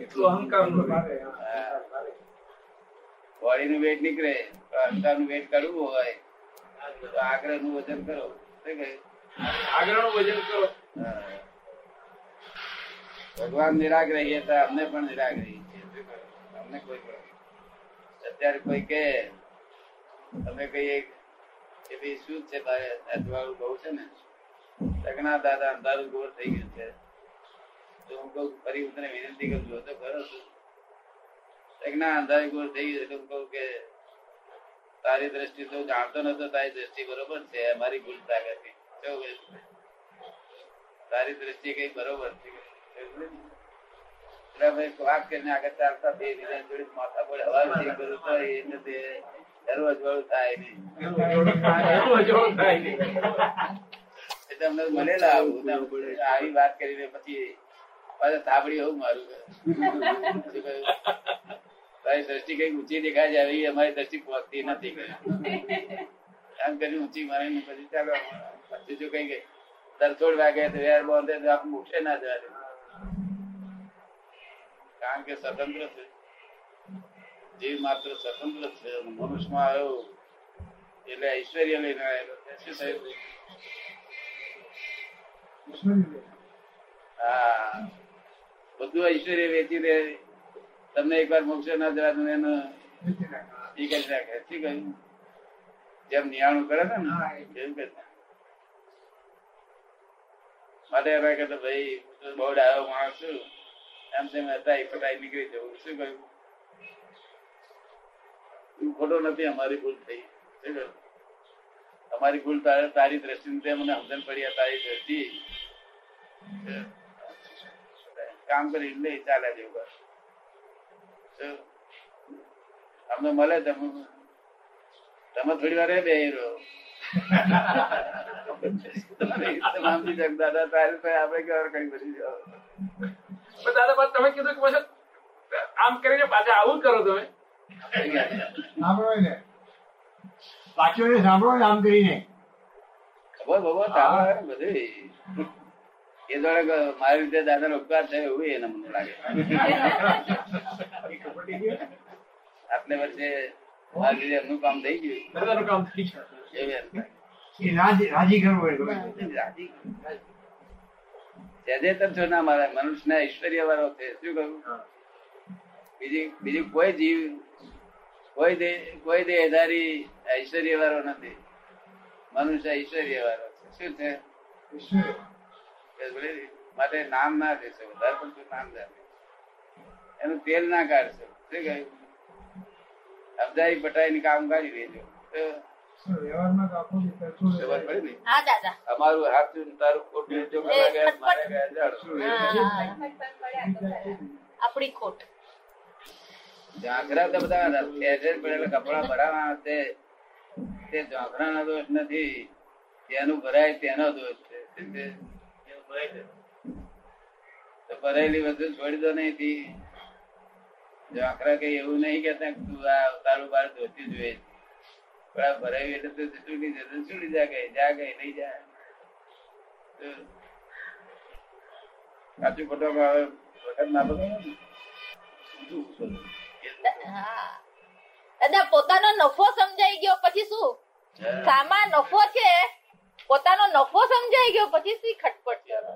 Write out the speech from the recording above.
એટલું અહંકાર બોડી નું વેટ નીકળે તો અંતરનું વેટ કરવું હોય તો આગ્રહનું વજન કરો. આગ્રહનું વજન કરો. ભગવાન નિરાગ્રહી હતા અમને પણ નિરાગ્રહી છે. અમને કોઈ પણ. અત્યારે કોઈ કે તમે કહીએ કે ભાઈ શું છે તારે અજવાળું બહુ છે ને? લગ્ના દાદા અંધારું ગોળ થઈ ગયું છે. ફરી હું તને વિનંતી કરું છું, તો ખરો છું ના અંધારું ગોળ થઈ ગયો કહું કે તારી દ્રષ્ટિ તો જાણતો નતો, તારી દ્રષ્ટિ બરોબર છે, મારી ભૂલ નહીં. તારી દ્રષ્ટિ કઈ બરોબર છે. વાત કરીને આગળ ચાલતા બે બીજા જોડે માથા થાય થાય થાય મળેલા આવી વાત કરીને પછી પાછા થાબડી એવું મારું તારી દ્રષ્ટિ કઈ ઊંચી દેખાય છે આવી અમારી દ્રષ્ટિ પહોંચતી નથી. એમ કરી ઊંચી મારીને પછી ચાલો પછી જો કઈ તરછોડ વાગે તો વેર બોંધે તો આપણે ઉઠે ના દે. કારણ કે સ્વતંત્ર છે. જીવ માત્ર સ્વતંત્ર છે મનુષ્યમાં આવ્યો એટલે ઐશ્વર્ય લઈને આવેલો શું થયું? હા. બધું ઐશ્વર્ય વેચી દે. તમને એકવાર મોક્ષ ના જવા તમે એનો એ કરી નાખે શું કહ્યું? જેમ નિયાણું કરે છે ને એવું કહે માટે એમ કે તો ભાઈ બહુ ડાયો માણસ છું. એમ તેમ હતા ફટાઈ નીકળી જવું શું કહ્યું? તું ખોટો નથી અમારી ભૂલ થઈ. શું કહ્યું? અમારી ભૂલ તારે દ્રષ્ટિ તે મને સમજણ પડી તારી દ્રષ્ટિ. કામ કરી લે ચાલે જેવું બસ અમને મળે તમે તમે થોડી વાર બે રહો. દાદા તારે તો આપણે કવર કરી બધી દાદા તમે કીધું કે પછી આમ કરીને પાછા આવું જ કરો તમે. સાંભળો ને પાછો સાંભળો ને આમ કરીને. ખબર ચાલો હે બધું. એ જોડે મારી રીતે દાદા નો ઉપકાર થયો એવું એને મને લાગે. આટલે વર્ષે મારી રીતે એમનું કામ થઈ ગયું. કામ થઈ ના ઐશ્વર્ય વાળો છે શું કહ્યું બીજી બીજું કોઈ જીવ કોઈ દે કોઈ દેહધારી ઐશ્વર્ય વાળો નથી. મનુષ્ય ઐશ્વર્ય વાળો છે. શું છે? માટે નામ ના દેશે વધારે પડતું નામ જાણે એનું તેલ ના કાઢશો. શું કહ્યું અબજાઈ પટાઈ કામ કાઢી દેજો. તો તો અમારું હાથ તારું ખોટું જો મારે ગયા જાડો. આપણી ખોટ. ઝાંખરા તો બધા પડેલા કપડા ભરાવા તે ઝાંખરાનો દોષ નથી. તેનું ભરાય તેનો દોષ છે? તો ભરાયેલી વસ્તુ છોડી દો નહીં થી કઈ એવું નહીં કે તું આ તારું બાર ધોતી જોઈએ પણ આ ભરાવી એટલે તો છૂટી જશે છૂટી જા ગઈ જા ગઈ નહીં જા. સાચું ખોટો આવે વખત ના બધો દાદા પોતાનો નફો સમજાઈ ગયો પછી શું? સામા નફો છે પોતાનો નફો સમજાઈ ગયો પછી શી ખટપટ કરો?